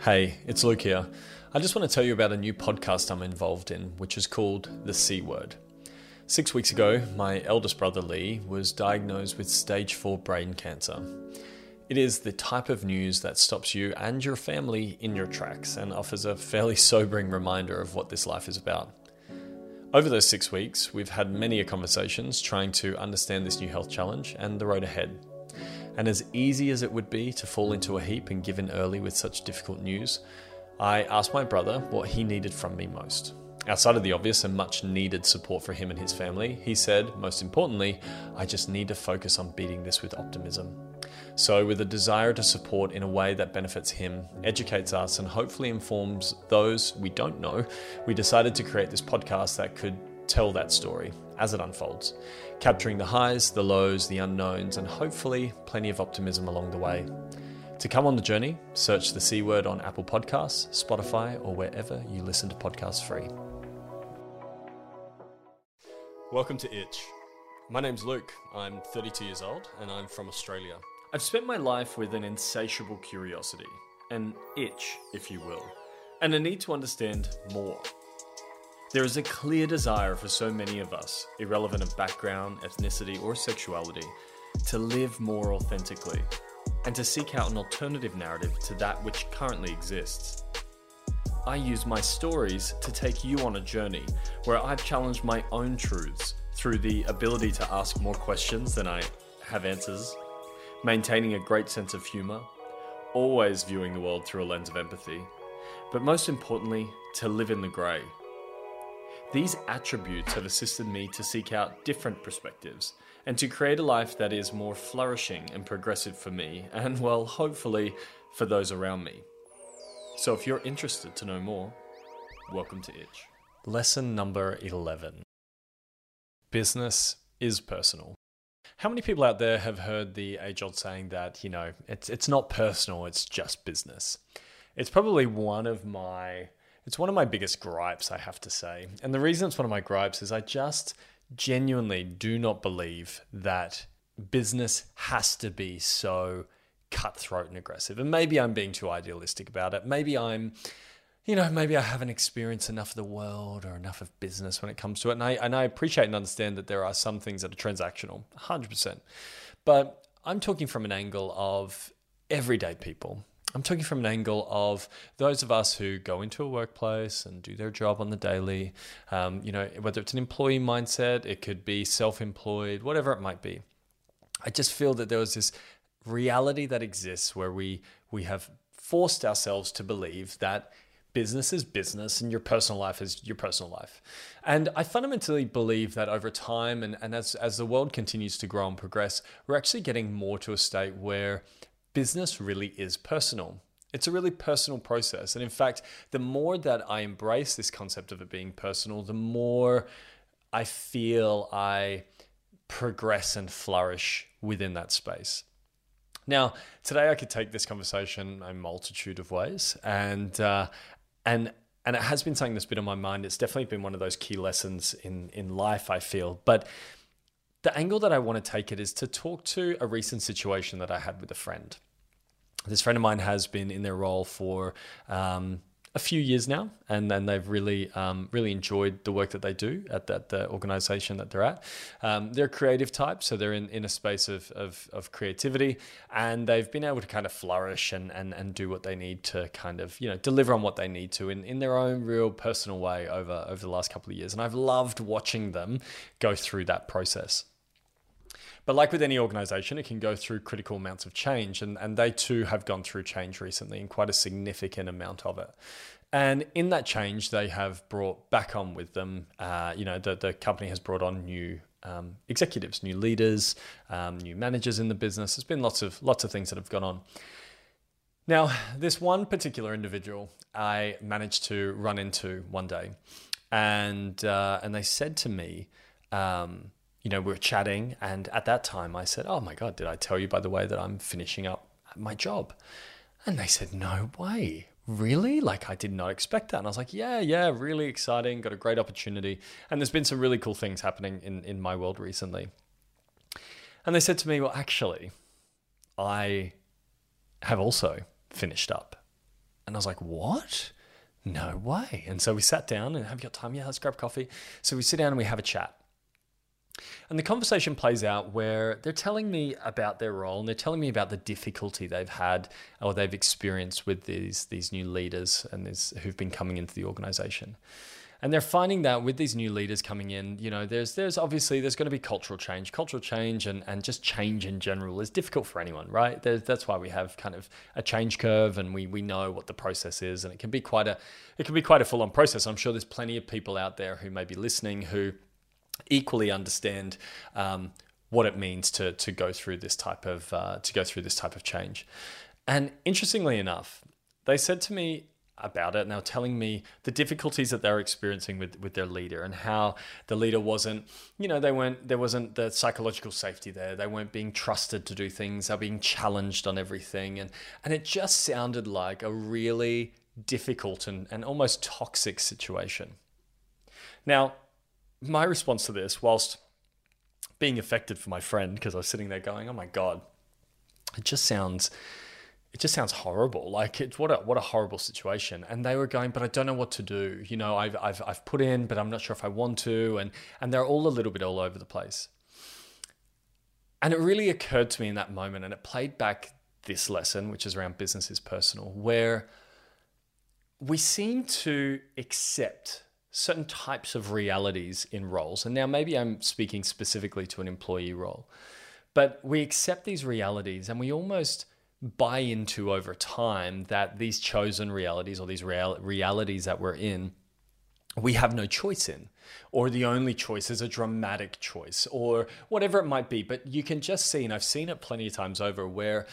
Hey, it's Luke here. I just want to tell you about a new podcast I'm involved in, which is called The C Word. Six weeks ago, my eldest brother Lee was diagnosed with stage 4 brain cancer. It is the type of news that stops you and your family in your tracks and offers a fairly sobering reminder of what this life is about. Over those six weeks, we've had many conversations trying to understand this new health challenge and the road ahead. And as easy as it would be to fall into a heap and give in early with such difficult news, I asked my brother what he needed from me most. Outside of the obvious and much needed support for him and his family, he said, most importantly, I just need to focus on beating this with optimism. So, with a desire to support in a way that benefits him, educates us, and hopefully informs those we don't know, we decided to create this podcast that could tell that story as it unfolds, capturing the highs, the lows, the unknowns, and hopefully plenty of optimism along the way. To come on the journey, search the C word on Apple Podcasts, Spotify, or wherever you listen to podcasts free. Welcome to Itch. My name's Luke. I'm 32 years old and I'm from Australia. I've spent my life with an insatiable curiosity, an itch, if you will, and a need to understand more. There is a clear desire for so many of us, irrelevant of background, ethnicity, or sexuality, to live more authentically and to seek out an alternative narrative to that which currently exists. I use my stories to take you on a journey where I've challenged my own truths through the ability to ask more questions than I have answers, maintaining a great sense of humour, always viewing the world through a lens of empathy, but most importantly, to live in the grey these attributes have assisted me to seek out different perspectives and to create a life that is more flourishing and progressive for me, and well, hopefully, for those around me. So if you're interested to know more, welcome to Itch. Lesson number 11 Business is personal. How many people out there have heard the age old saying that, you know, it's, it's not personal, it's just business? It's probably one of my it's one of my biggest gripes, I have to say. And the reason it's one of my gripes is I just genuinely do not believe that business has to be so cutthroat and aggressive. And maybe I'm being too idealistic about it. Maybe I'm, you know, maybe I haven't experienced enough of the world or enough of business when it comes to it. And I, and I appreciate and understand that there are some things that are transactional, 100%. But I'm talking from an angle of everyday people I'm talking from an angle of those of us who go into a workplace and do their job on the daily. Um, you know, whether it's an employee mindset, it could be self-employed, whatever it might be. I just feel that there was this reality that exists where we we have forced ourselves to believe that business is business and your personal life is your personal life. And I fundamentally believe that over time and, and as, as the world continues to grow and progress, we're actually getting more to a state where business really is personal. It's a really personal process. And in fact, the more that I embrace this concept of it being personal, the more I feel I progress and flourish within that space. Now, today I could take this conversation a multitude of ways, and uh, and and it has been something that's been on my mind. It's definitely been one of those key lessons in in life. I feel, but the angle that I want to take it is to talk to a recent situation that I had with a friend this friend of mine has been in their role for um, a few years now, and then they've really, um, really enjoyed the work that they do at that the organization that they're at. Um, they're a creative type, so they're in, in a space of, of, of, creativity, and they've been able to kind of flourish and, and, and do what they need to kind of, you know, deliver on what they need to in, in their own real personal way over, over the last couple of years. And I've loved watching them go through that process. But like with any organization, it can go through critical amounts of change. And, and they too have gone through change recently and quite a significant amount of it. And in that change, they have brought back on with them, uh, you know, the, the company has brought on new um, executives, new leaders, um, new managers in the business. There's been lots of lots of things that have gone on. Now, this one particular individual I managed to run into one day, and uh, and they said to me, um, you know, we were chatting, and at that time I said, Oh my God, did I tell you, by the way, that I'm finishing up my job? And they said, No way. Really? Like, I did not expect that. And I was like, Yeah, yeah, really exciting. Got a great opportunity. And there's been some really cool things happening in, in my world recently. And they said to me, Well, actually, I have also finished up. And I was like, what? No way. And so we sat down and have you got time? Yeah, let's grab coffee. So we sit down and we have a chat. And the conversation plays out where they're telling me about their role and they're telling me about the difficulty they've had or they've experienced with these, these new leaders and who've been coming into the organization. And they're finding that with these new leaders coming in, you know, there's there's obviously there's going to be cultural change. Cultural change and, and just change in general is difficult for anyone, right? There's, that's why we have kind of a change curve and we we know what the process is and it can be quite a it can be quite a full on process. I'm sure there's plenty of people out there who may be listening who equally understand um, what it means to to go through this type of uh, to go through this type of change. And interestingly enough, they said to me about it and they were telling me the difficulties that they were experiencing with with their leader and how the leader wasn't you know they weren't there wasn't the psychological safety there. They weren't being trusted to do things. They were being challenged on everything. And and it just sounded like a really difficult and, and almost toxic situation. Now my response to this, whilst being affected for my friend, because I was sitting there going, "Oh my god, it just sounds." It just sounds horrible. Like it's what a what a horrible situation. And they were going, but I don't know what to do. You know, I've I've I've put in, but I'm not sure if I want to. And and they're all a little bit all over the place. And it really occurred to me in that moment, and it played back this lesson, which is around business is personal, where we seem to accept certain types of realities in roles. And now maybe I'm speaking specifically to an employee role, but we accept these realities and we almost buy into over time that these chosen realities or these real- realities that we're in we have no choice in, or the only choice is a dramatic choice, or whatever it might be. But you can just see, and I've seen it plenty of times over, where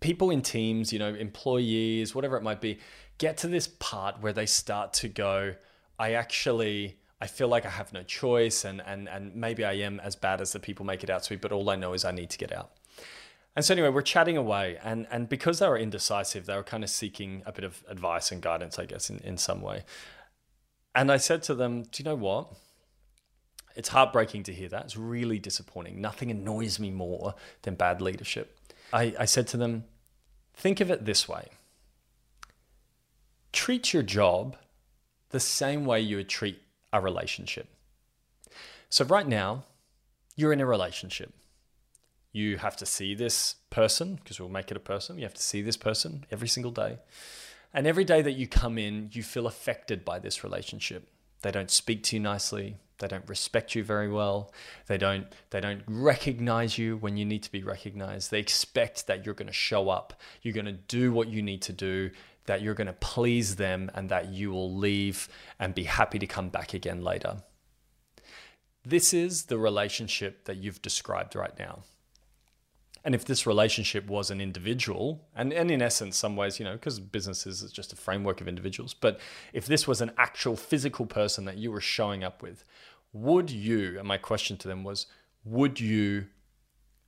people in teams, you know, employees, whatever it might be, get to this part where they start to go, I actually I feel like I have no choice and and and maybe I am as bad as the people make it out to be, but all I know is I need to get out. And so anyway, we're chatting away and and because they were indecisive, they were kind of seeking a bit of advice and guidance, I guess, in, in some way. And I said to them, Do you know what? It's heartbreaking to hear that. It's really disappointing. Nothing annoys me more than bad leadership. I, I said to them, think of it this way. Treat your job the same way you would treat a relationship. So, right now, you're in a relationship. You have to see this person, because we'll make it a person. You have to see this person every single day. And every day that you come in, you feel affected by this relationship. They don't speak to you nicely. They don't respect you very well. They don't they don't recognize you when you need to be recognized. They expect that you're going to show up. You're going to do what you need to do that you're going to please them and that you will leave and be happy to come back again later. This is the relationship that you've described right now. And if this relationship was an individual, and, and in essence, some ways, you know, because businesses is just a framework of individuals, but if this was an actual physical person that you were showing up with, would you, and my question to them was, would you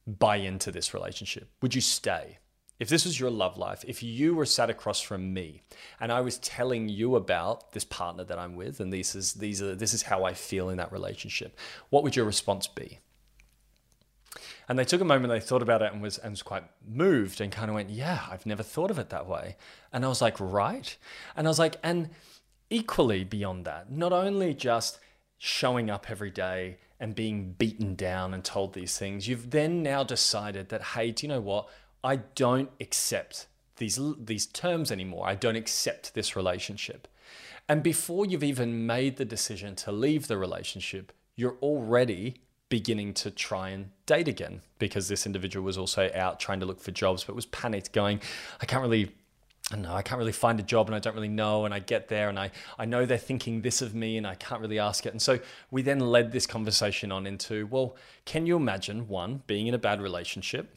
buy into this relationship? Would you stay? If this was your love life, if you were sat across from me and I was telling you about this partner that I'm with and this is these are this is how I feel in that relationship, what would your response be? And they took a moment, they thought about it and was and was quite moved and kind of went, Yeah, I've never thought of it that way. And I was like, Right. And I was like, and equally beyond that, not only just showing up every day and being beaten down and told these things, you've then now decided that, hey, do you know what? I don't accept these these terms anymore. I don't accept this relationship. And before you've even made the decision to leave the relationship, you're already beginning to try and date again because this individual was also out trying to look for jobs but was panicked going, I can't really I know, I can't really find a job and I don't really know. And I get there and I, I know they're thinking this of me and I can't really ask it. And so we then led this conversation on into, well, can you imagine one, being in a bad relationship,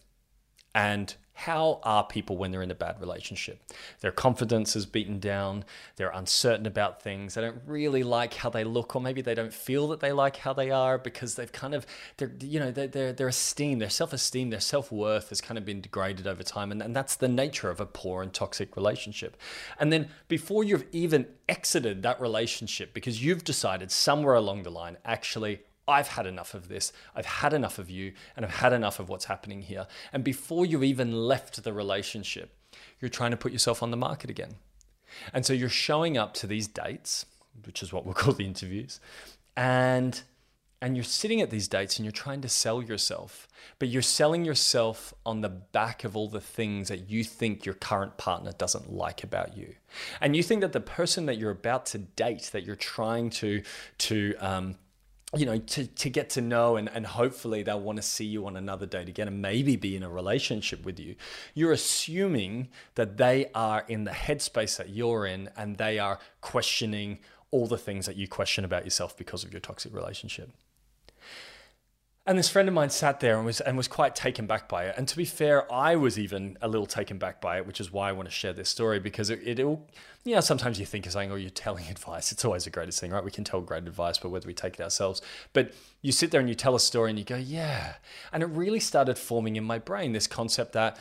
and how are people when they're in a bad relationship? Their confidence is beaten down. They're uncertain about things. They don't really like how they look, or maybe they don't feel that they like how they are because they've kind of, they're, you know, their their esteem, their self esteem, their self worth has kind of been degraded over time, and, and that's the nature of a poor and toxic relationship. And then before you've even exited that relationship, because you've decided somewhere along the line, actually, I've had enough of this. I've had enough of you, and I've had enough of what's happening here. And before you even left the relationship, you're trying to put yourself on the market again. And so you're showing up to these dates, which is what we'll call the interviews, and and you're sitting at these dates and you're trying to sell yourself, but you're selling yourself on the back of all the things that you think your current partner doesn't like about you. And you think that the person that you're about to date, that you're trying to, to, um, you know, to, to get to know and, and hopefully they'll want to see you on another date again and maybe be in a relationship with you. You're assuming that they are in the headspace that you're in and they are questioning all the things that you question about yourself because of your toxic relationship. And this friend of mine sat there and was and was quite taken back by it. And to be fair, I was even a little taken back by it, which is why I want to share this story because it, it all, you know, sometimes you think of something or you're telling advice. It's always the greatest thing, right? We can tell great advice, but whether we take it ourselves. But you sit there and you tell a story and you go, yeah. And it really started forming in my brain this concept that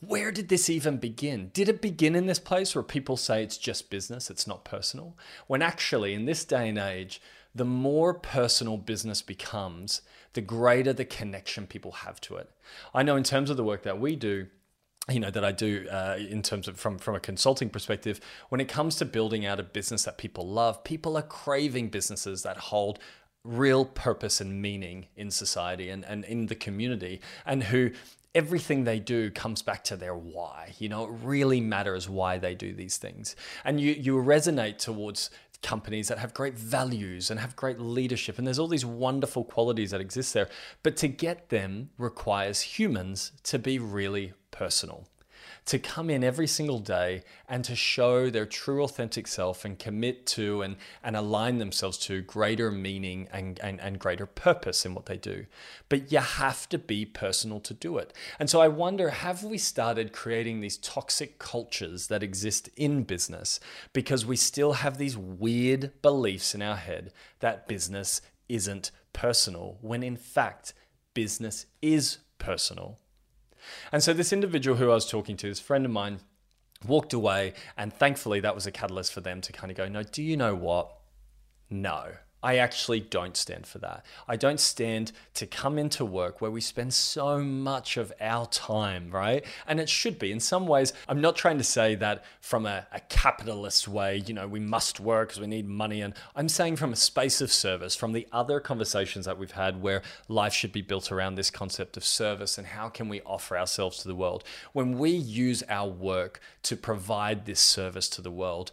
where did this even begin? Did it begin in this place where people say it's just business, it's not personal? When actually, in this day and age, the more personal business becomes, the greater the connection people have to it. I know in terms of the work that we do, you know that I do uh, in terms of from from a consulting perspective when it comes to building out a business that people love people are craving businesses that hold real purpose and meaning in society and, and in the community and who everything they do comes back to their why you know it really matters why they do these things and you you resonate towards companies that have great values and have great leadership. And there's all these wonderful qualities that exist there. But to get them requires humans to be really personal to come in every single day and to show their true authentic self and commit to and, and align themselves to greater meaning and, and, and greater purpose in what they do. But you have to be personal to do it. And so I wonder have we started creating these toxic cultures that exist in business because we still have these weird beliefs in our head that business isn't personal when in fact business is personal. And so this individual who I was talking to, this friend of mine, walked away, and thankfully that was a catalyst for them to kind of go, no, do you know what? No. I actually don't stand for that. I don't stand to come into work where we spend so much of our time, right? And it should be. In some ways, I'm not trying to say that from a, a capitalist way, you know, we must work because we need money. And I'm saying from a space of service, from the other conversations that we've had where life should be built around this concept of service and how can we offer ourselves to the world. When we use our work to provide this service to the world,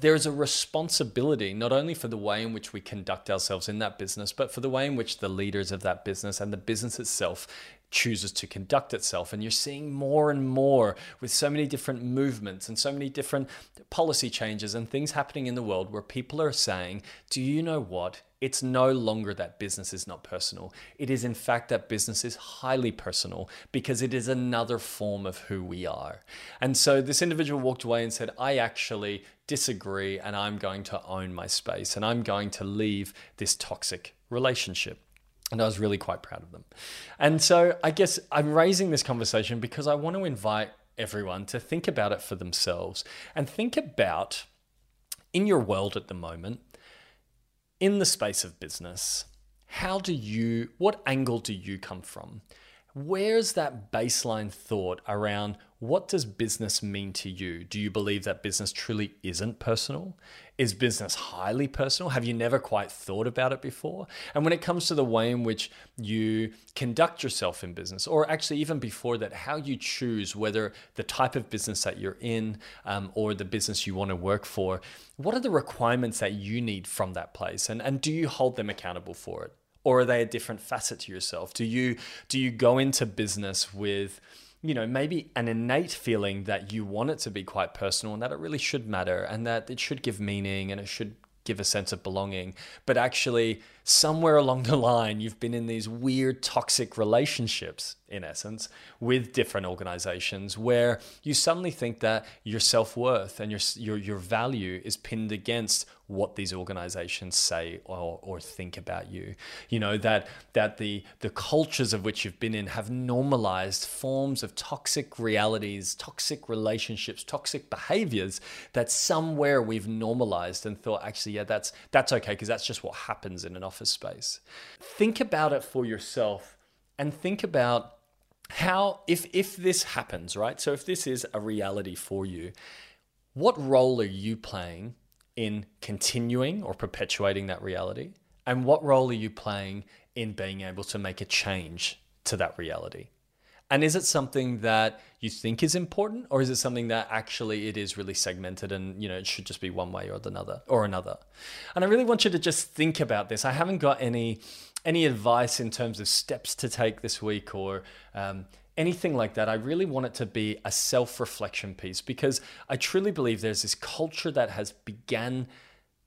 there is a responsibility not only for the way in which we conduct ourselves in that business, but for the way in which the leaders of that business and the business itself chooses to conduct itself. And you're seeing more and more with so many different movements and so many different policy changes and things happening in the world where people are saying, Do you know what? It's no longer that business is not personal. It is, in fact, that business is highly personal because it is another form of who we are. And so this individual walked away and said, I actually disagree and I'm going to own my space and I'm going to leave this toxic relationship. And I was really quite proud of them. And so I guess I'm raising this conversation because I want to invite everyone to think about it for themselves and think about in your world at the moment in the space of business, how do you, what angle do you come from? Where's that baseline thought around what does business mean to you? Do you believe that business truly isn't personal? Is business highly personal? Have you never quite thought about it before? And when it comes to the way in which you conduct yourself in business, or actually even before that, how you choose whether the type of business that you're in um, or the business you want to work for, what are the requirements that you need from that place? And, and do you hold them accountable for it? Or are they a different facet to yourself? Do you do you go into business with you know, maybe an innate feeling that you want it to be quite personal and that it really should matter and that it should give meaning and it should give a sense of belonging. But actually, somewhere along the line, you've been in these weird toxic relationships, in essence, with different organizations where you suddenly think that your self worth and your, your, your value is pinned against what these organizations say or, or think about you. You know, that, that the, the cultures of which you've been in have normalized forms of toxic realities, toxic relationships, toxic behaviors that somewhere we've normalized and thought, actually, yeah, that's, that's okay because that's just what happens in an office space. Think about it for yourself and think about how if if this happens, right? So if this is a reality for you, What role are you playing in continuing or perpetuating that reality? And what role are you playing in being able to make a change to that reality? And is it something that you think is important, or is it something that actually it is really segmented and you know it should just be one way or another or another? And I really want you to just think about this. I haven't got any any advice in terms of steps to take this week or um, anything like that. I really want it to be a self reflection piece because I truly believe there's this culture that has began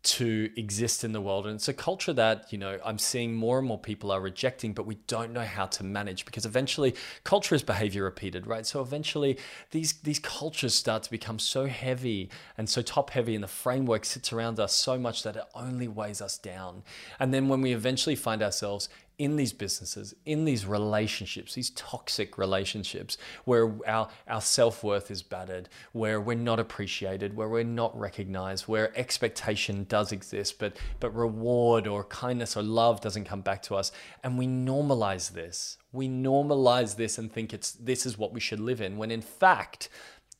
to exist in the world. And it's a culture that, you know, I'm seeing more and more people are rejecting, but we don't know how to manage because eventually culture is behavior repeated, right? So eventually these these cultures start to become so heavy and so top heavy and the framework sits around us so much that it only weighs us down. And then when we eventually find ourselves in these businesses, in these relationships, these toxic relationships where our, our self worth is battered, where we're not appreciated, where we're not recognized, where expectation does exist, but, but reward or kindness or love doesn't come back to us. And we normalize this. We normalize this and think it's this is what we should live in, when in fact,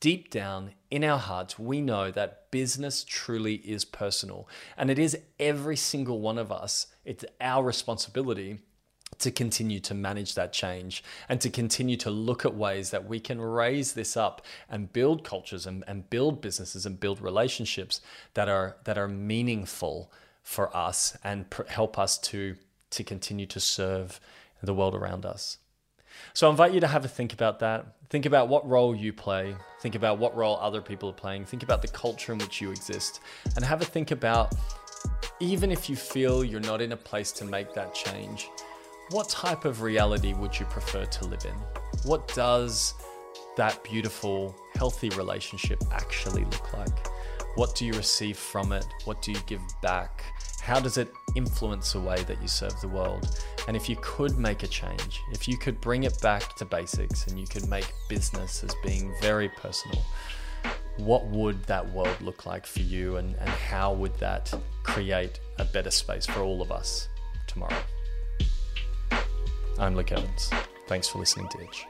deep down in our hearts, we know that business truly is personal. And it is every single one of us, it's our responsibility to continue to manage that change and to continue to look at ways that we can raise this up and build cultures and, and build businesses and build relationships that are that are meaningful for us and pr- help us to to continue to serve the world around us. So I invite you to have a think about that. Think about what role you play. Think about what role other people are playing. Think about the culture in which you exist. And have a think about, even if you feel you're not in a place to make that change, what type of reality would you prefer to live in? What does that beautiful, healthy relationship actually look like? What do you receive from it? What do you give back? How does it influence the way that you serve the world? And if you could make a change, if you could bring it back to basics and you could make business as being very personal, what would that world look like for you and, and how would that create a better space for all of us tomorrow? I'm Luke Evans. Thanks for listening to Itch.